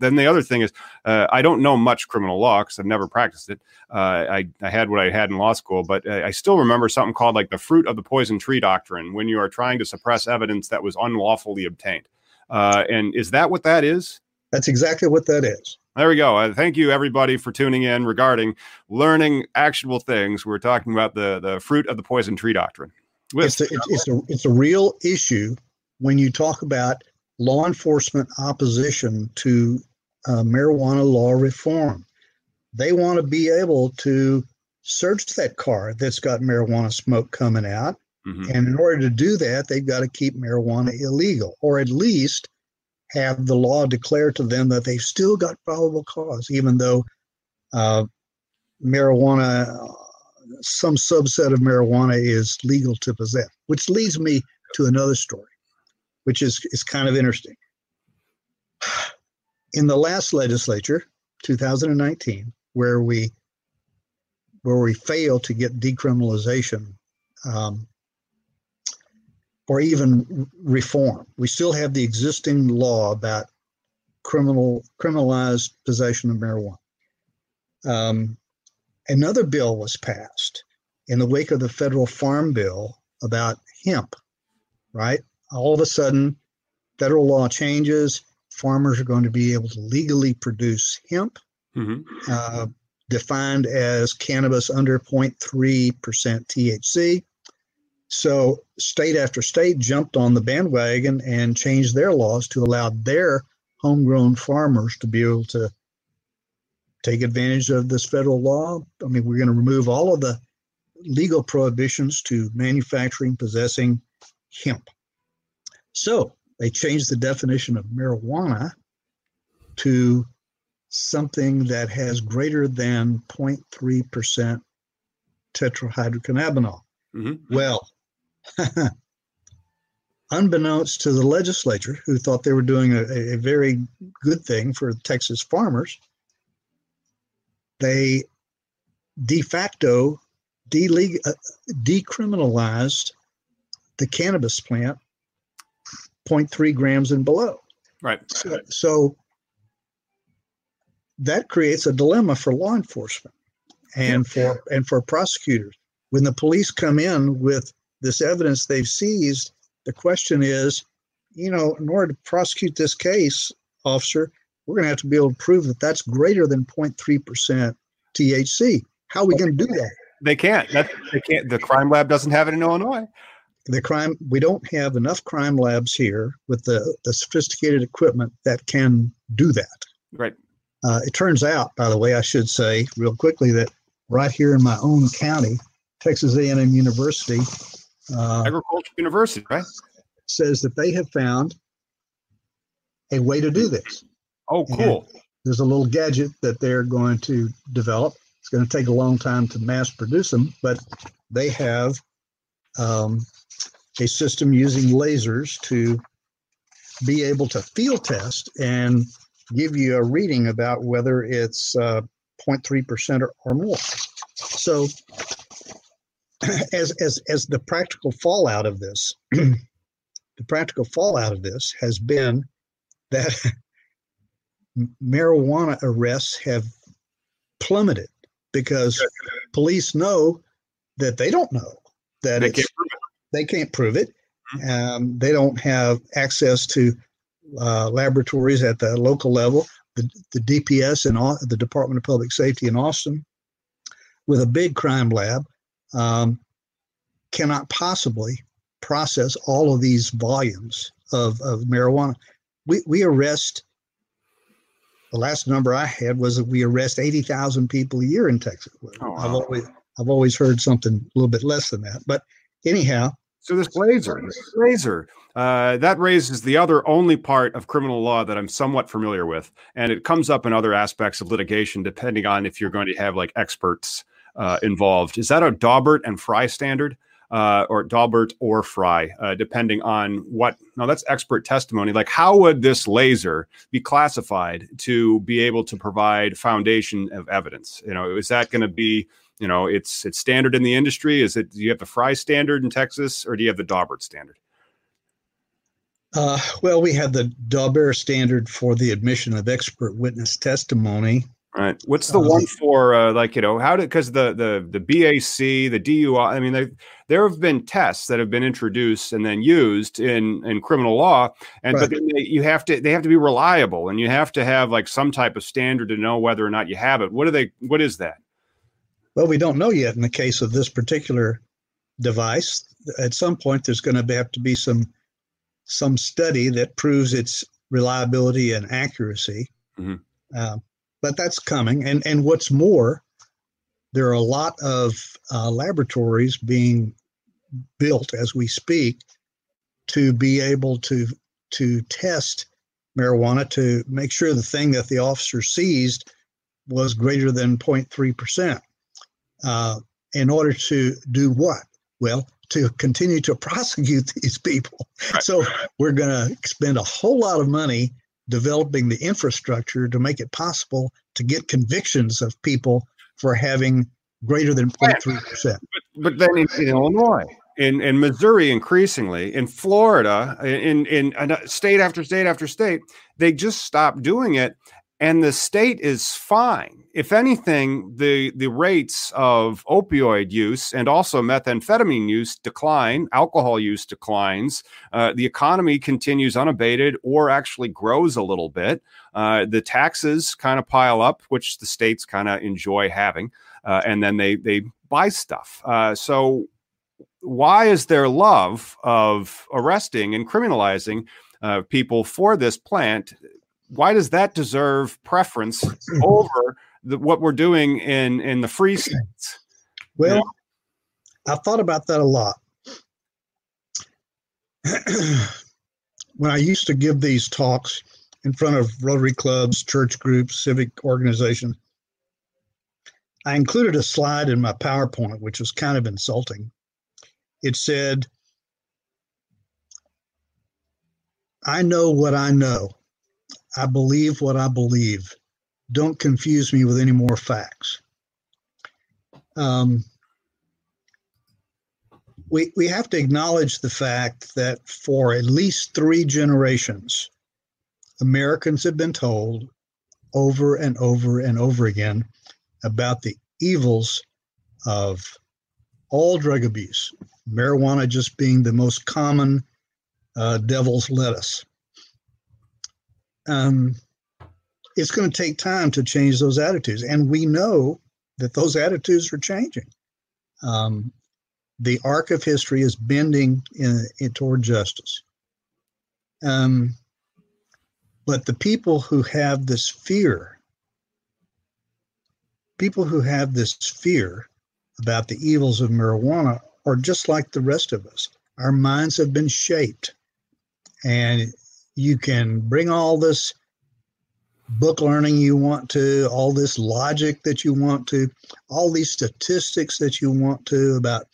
then the other thing is uh, I don't know much criminal law because I've never practiced it. Uh, I I had what I had in law school, but I still remember something called like the fruit of the poison tree doctrine when you are trying to suppress evidence that was unlawfully obtained. Uh, and is that what that is? That's exactly what that is. There we go. Uh, thank you, everybody, for tuning in regarding learning actionable things. We're talking about the the fruit of the poison tree doctrine. It's a, it's, it's, a, it's a real issue when you talk about law enforcement opposition to uh, marijuana law reform. They want to be able to search that car that's got marijuana smoke coming out. Mm-hmm. And in order to do that, they've got to keep marijuana illegal, or at least have the law declare to them that they've still got probable cause, even though uh, marijuana, some subset of marijuana is legal to possess. Which leads me to another story, which is, is kind of interesting. In the last legislature, 2019, where we where we failed to get decriminalization um, or even reform. We still have the existing law about criminal criminalized possession of marijuana. Um, another bill was passed in the wake of the federal farm bill about hemp. Right, all of a sudden, federal law changes. Farmers are going to be able to legally produce hemp, mm-hmm. uh, defined as cannabis under 0.3% THC. So state after state jumped on the bandwagon and changed their laws to allow their homegrown farmers to be able to take advantage of this federal law. I mean, we're going to remove all of the legal prohibitions to manufacturing, possessing hemp. So they changed the definition of marijuana to something that has greater than 0.3% tetrahydrocannabinol. Mm-hmm. Well, unbeknownst to the legislature, who thought they were doing a, a very good thing for Texas farmers, they de facto deleg- uh, decriminalized the cannabis plant 0.3 grams and below. Right. So, so, that creates a dilemma for law enforcement and yeah. for and for prosecutors. When the police come in with this evidence they've seized, the question is, you know, in order to prosecute this case, officer, we're going to have to be able to prove that that's greater than 0.3% THC. How are we going to do that? They can't. That's, they can't. The crime lab doesn't have it in Illinois. The crime. We don't have enough crime labs here with the, the sophisticated equipment that can do that. Right. Uh, it turns out, by the way, I should say real quickly that right here in my own county, Texas A&M University uh, Agricultural University, right? Says that they have found a way to do this. Oh, cool. And there's a little gadget that they're going to develop. It's going to take a long time to mass produce them, but they have um, a system using lasers to be able to field test and give you a reading about whether it's uh, 0.3% or, or more. So as as as the practical fallout of this, the practical fallout of this has been that marijuana arrests have plummeted because police know that they don't know that they can't, they can't prove it. Mm-hmm. Um, they don't have access to uh, laboratories at the local level, the, the DPS and the Department of Public Safety in Austin, with a big crime lab, um, cannot possibly process all of these volumes of, of marijuana. We, we arrest, the last number I had was that we arrest 80,000 people a year in Texas. Oh, wow. I've, always, I've always heard something a little bit less than that. But anyhow. So this laser, this laser, uh, that raises the other only part of criminal law that I'm somewhat familiar with, and it comes up in other aspects of litigation, depending on if you're going to have like experts uh, involved. Is that a Daubert and Frye standard? Uh, or Daubert or Frye, uh, depending on what. No, that's expert testimony. Like, how would this laser be classified to be able to provide foundation of evidence? You know, is that going to be, you know, it's it's standard in the industry? Is it? Do you have the Frye standard in Texas, or do you have the Daubert standard? Uh, well, we have the Daubert standard for the admission of expert witness testimony. Right. What's the uh, one for uh, like you know how did because the the the BAC the DUI I mean there there have been tests that have been introduced and then used in in criminal law and right. but they, you have to they have to be reliable and you have to have like some type of standard to know whether or not you have it. What are they? What is that? Well, we don't know yet in the case of this particular device. At some point, there's going to have to be some some study that proves its reliability and accuracy. Mm-hmm. Uh, but that's coming. And and what's more, there are a lot of uh, laboratories being built as we speak to be able to to test marijuana to make sure the thing that the officer seized was greater than 0.3 percent. Uh, in order to do what? Well, to continue to prosecute these people. Right. So we're going to spend a whole lot of money developing the infrastructure to make it possible to get convictions of people for having greater than 0.3%. But, but then in, in Illinois, in, in Missouri, increasingly, in Florida, in, in, in uh, state after state after state, they just stopped doing it and the state is fine. If anything, the the rates of opioid use and also methamphetamine use decline, alcohol use declines. Uh, the economy continues unabated or actually grows a little bit. Uh, the taxes kind of pile up, which the states kind of enjoy having, uh, and then they they buy stuff. Uh, so why is there love of arresting and criminalizing? Uh, people for this plant why does that deserve preference over the, what we're doing in in the free states? Well, you know? I've thought about that a lot. when I used to give these talks in front of Rotary clubs, church groups, civic organizations, I included a slide in my PowerPoint, which was kind of insulting. It said, I know what I know. I believe what I believe. Don't confuse me with any more facts. Um, we, we have to acknowledge the fact that for at least three generations, Americans have been told over and over and over again about the evils of all drug abuse, marijuana just being the most common uh, devil's lettuce um, it's going to take time to change those attitudes. And we know that those attitudes are changing. Um, the arc of history is bending in, in toward justice. Um, but the people who have this fear, people who have this fear about the evils of marijuana are just like the rest of us. Our minds have been shaped. And you can bring all this book learning you want to, all this logic that you want to, all these statistics that you want to about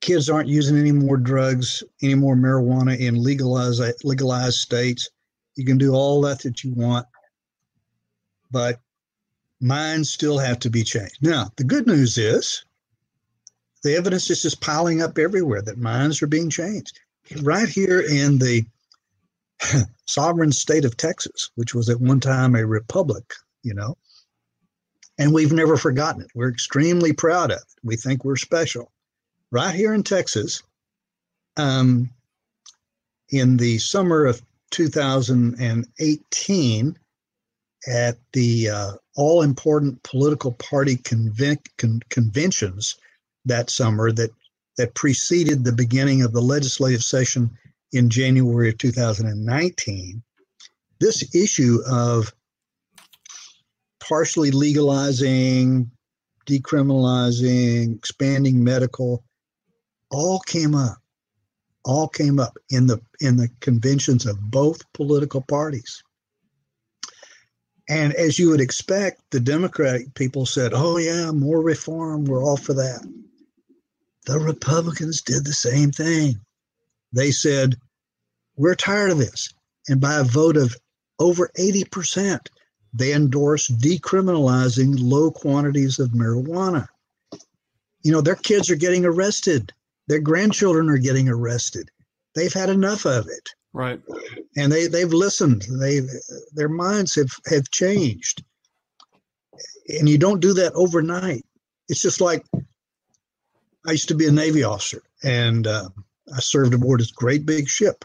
kids aren't using any more drugs, any more marijuana in legalized legalized states. You can do all that that you want, but minds still have to be changed. Now, the good news is the evidence is just piling up everywhere that minds are being changed. Right here in the sovereign state of Texas, which was at one time a republic, you know. And we've never forgotten it. We're extremely proud of it. We think we're special. Right here in Texas, um, in the summer of 2018 at the uh, all important political party conven- con- conventions that summer that that preceded the beginning of the legislative session in January of 2019, this issue of partially legalizing, decriminalizing, expanding medical all came up all came up in the in the conventions of both political parties. And as you would expect, the Democratic people said, "Oh yeah, more reform, we're all for that." The Republicans did the same thing. They said, "We're tired of this." And by a vote of over 80%, they endorsed decriminalizing low quantities of marijuana. You know, their kids are getting arrested their grandchildren are getting arrested. They've had enough of it. Right. And they, they've listened. They their minds have, have changed. And you don't do that overnight. It's just like I used to be a Navy officer and uh, I served aboard this great big ship.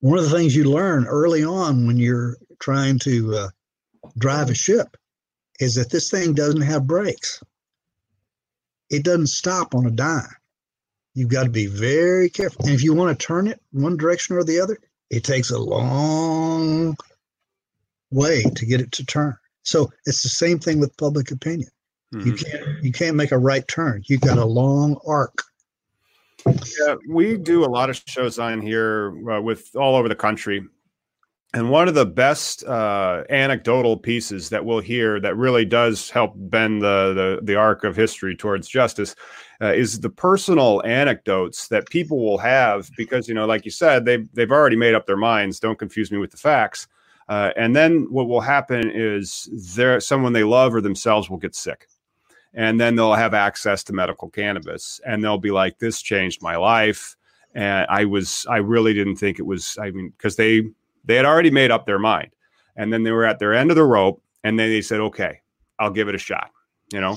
One of the things you learn early on when you're trying to uh, drive a ship is that this thing doesn't have brakes. It doesn't stop on a dime. You've got to be very careful. And if you want to turn it one direction or the other, it takes a long way to get it to turn. So it's the same thing with public opinion. Mm-hmm. You can't you can't make a right turn. You've got a long arc. Yeah, we do a lot of shows on here uh, with all over the country, and one of the best uh, anecdotal pieces that we'll hear that really does help bend the, the, the arc of history towards justice uh, is the personal anecdotes that people will have because, you know, like you said, they, they've already made up their minds. Don't confuse me with the facts. Uh, and then what will happen is there someone they love or themselves will get sick. And then they'll have access to medical cannabis and they'll be like, this changed my life. And I was, I really didn't think it was, I mean, because they, they had already made up their mind. And then they were at their end of the rope and then they said, okay, I'll give it a shot, you know,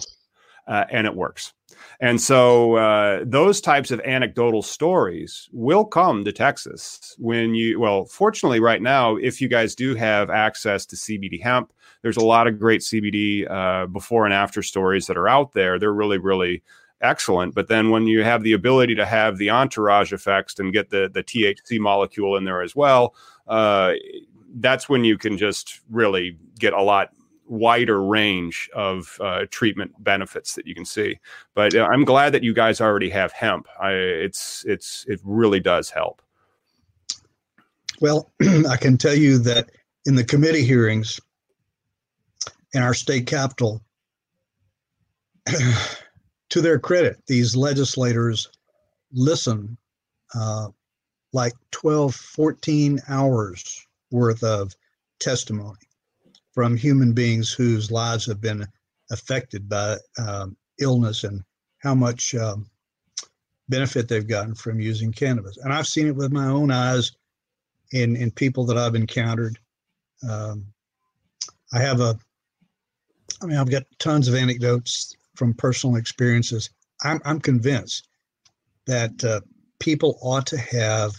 uh, and it works. And so uh, those types of anecdotal stories will come to Texas when you, well, fortunately, right now, if you guys do have access to CBD hemp, there's a lot of great CBD uh, before and after stories that are out there. They're really, really excellent. But then when you have the ability to have the entourage effects and get the the THC molecule in there as well, uh, that's when you can just really get a lot wider range of uh, treatment benefits that you can see. But uh, I'm glad that you guys already have hemp. I, it's it's it really does help. Well, I can tell you that in the committee hearings in our state capital, to their credit, these legislators listen uh, like 12, 14 hours worth of testimony from human beings whose lives have been affected by um, illness and how much um, benefit they've gotten from using cannabis. And I've seen it with my own eyes in, in people that I've encountered. Um, I have a, I mean, I've got tons of anecdotes from personal experiences, I'm, I'm convinced that uh, people ought to have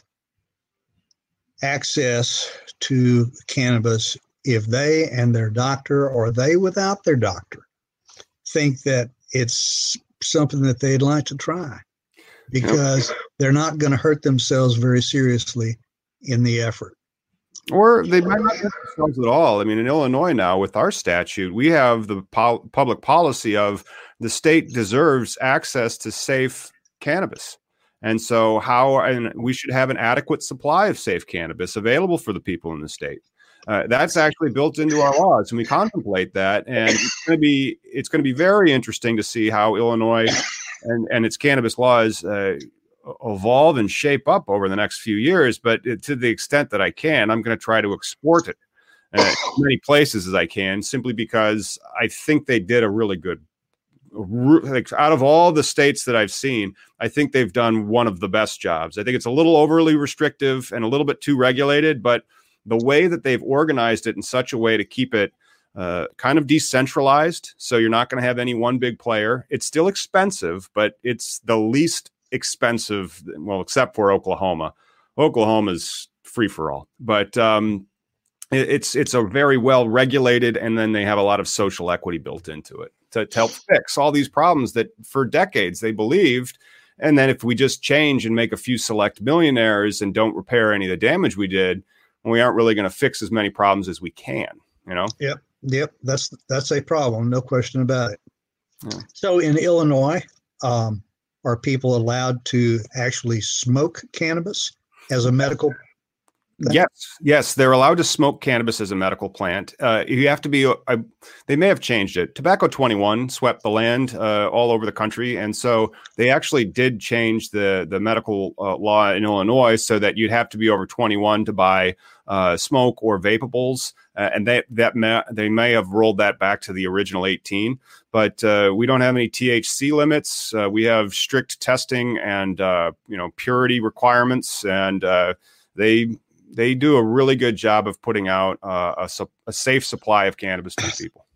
access to cannabis if they and their doctor or they without their doctor think that it's something that they'd like to try because they're not going to hurt themselves very seriously in the effort. Or they might not hurt themselves at all. I mean, in Illinois now, with our statute, we have the po- public policy of the state deserves access to safe cannabis. And so, how and we should have an adequate supply of safe cannabis available for the people in the state. Uh, that's actually built into our laws, and we contemplate that. And it's going to be it's going to be very interesting to see how Illinois and and its cannabis laws uh, evolve and shape up over the next few years. But to the extent that I can, I'm going to try to export it uh, as many places as I can, simply because I think they did a really good like out of all the states that I've seen, I think they've done one of the best jobs. I think it's a little overly restrictive and a little bit too regulated, but the way that they've organized it in such a way to keep it uh, kind of decentralized, so you're not going to have any one big player. It's still expensive, but it's the least expensive. Well, except for Oklahoma. Oklahoma's free for all. But um, it, it's it's a very well regulated, and then they have a lot of social equity built into it to, to help fix all these problems that for decades they believed. And then if we just change and make a few select millionaires and don't repair any of the damage we did, we aren't really going to fix as many problems as we can. You know. Yep. Yep. That's that's a problem. No question about it. Yeah. So in Illinois, um, are people allowed to actually smoke cannabis as a medical Yes, yes, they're allowed to smoke cannabis as a medical plant. Uh, you have to be. Uh, they may have changed it. Tobacco 21 swept the land uh, all over the country, and so they actually did change the the medical uh, law in Illinois so that you'd have to be over 21 to buy uh, smoke or vapables, and they that may, they may have rolled that back to the original 18. But we don't have any THC limits. we have strict testing and you know purity requirements, and they they do a really good job of putting out uh, a, a safe supply of cannabis to people.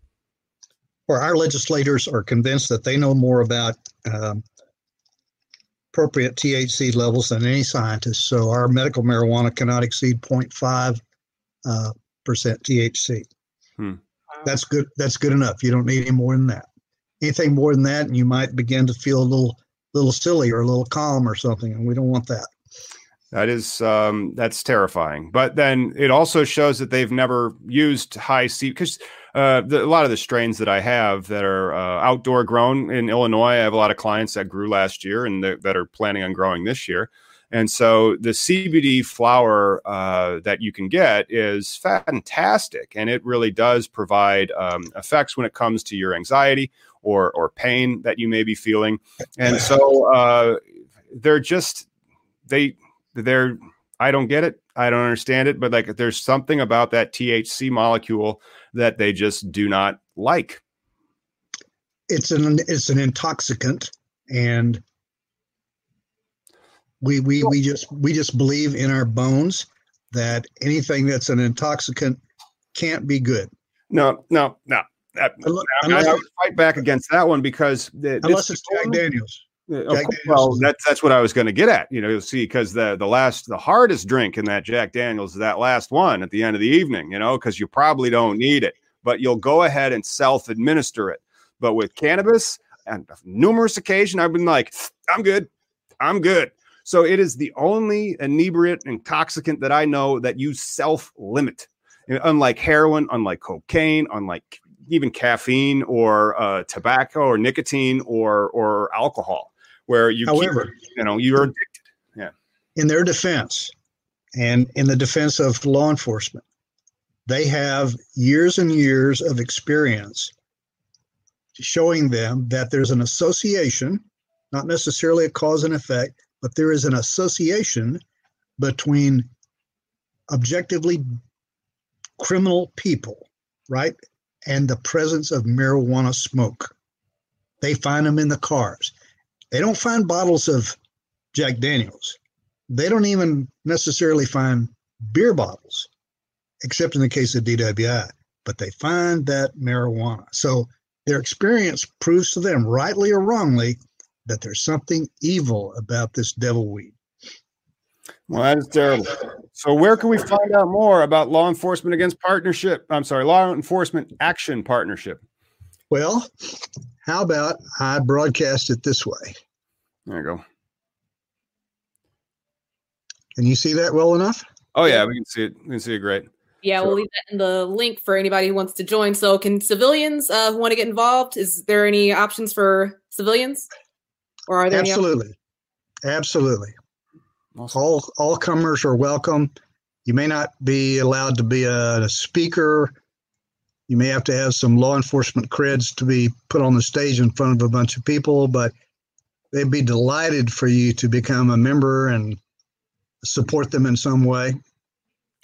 Or our legislators are convinced that they know more about um, appropriate THC levels than any scientist. So our medical marijuana cannot exceed 0.5 uh, percent THC. Hmm. That's good. That's good enough. You don't need any more than that. Anything more than that, and you might begin to feel a little, little silly or a little calm or something, and we don't want that. That is um, that's terrifying. But then it also shows that they've never used high C because uh, a lot of the strains that I have that are uh, outdoor grown in Illinois, I have a lot of clients that grew last year and th- that are planning on growing this year. And so the CBD flower uh, that you can get is fantastic, and it really does provide um, effects when it comes to your anxiety or or pain that you may be feeling. And so uh, they're just they they're I don't get it. I don't understand it, but like there's something about that THC molecule that they just do not like. It's an it's an intoxicant and we we we just we just believe in our bones that anything that's an intoxicant can't be good. No, no, no. That, unless, I, I fight back against that one because the, unless it's Jack Daniels. Jack well, that's that's what I was going to get at. You know, you'll see because the the last the hardest drink in that Jack Daniels is that last one at the end of the evening. You know, because you probably don't need it, but you'll go ahead and self administer it. But with cannabis, and numerous occasions, I've been like, I'm good, I'm good. So it is the only inebriate intoxicant that I know that you self limit. Unlike heroin, unlike cocaine, unlike even caffeine or uh, tobacco or nicotine or or alcohol where you however keep, you know you're addicted. Yeah. in their defense and in the defense of law enforcement they have years and years of experience showing them that there's an association not necessarily a cause and effect but there is an association between objectively criminal people right and the presence of marijuana smoke. They find them in the cars they don't find bottles of Jack Daniels. They don't even necessarily find beer bottles, except in the case of DWI, but they find that marijuana. So their experience proves to them, rightly or wrongly, that there's something evil about this devil weed. Well, that is terrible. So, where can we find out more about law enforcement against partnership? I'm sorry, law enforcement action partnership. Well, how about I broadcast it this way? There you go. Can you see that well enough? Oh yeah, we can see it. We can see it great. Yeah, we'll leave that in the link for anybody who wants to join. So, can civilians uh, who want to get involved? Is there any options for civilians, or are there absolutely, absolutely? Awesome. All all comers are welcome. You may not be allowed to be a, a speaker you may have to have some law enforcement creds to be put on the stage in front of a bunch of people, but they'd be delighted for you to become a member and support them in some way.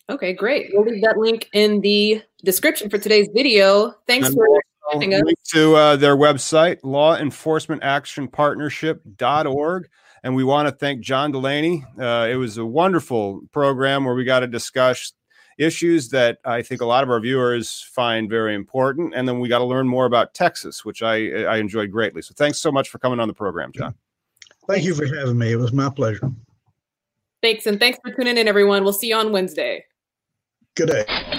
Okay, great. We'll leave that link in the description for today's video. Thanks and for joining us. Link to uh, their website, lawenforcementactionpartnership.org. And we want to thank John Delaney. Uh, it was a wonderful program where we got to discuss issues that I think a lot of our viewers find very important. And then we got to learn more about Texas, which I, I enjoyed greatly. So thanks so much for coming on the program, John. Thank you for having me. It was my pleasure. Thanks. And thanks for tuning in, everyone. We'll see you on Wednesday. Good day.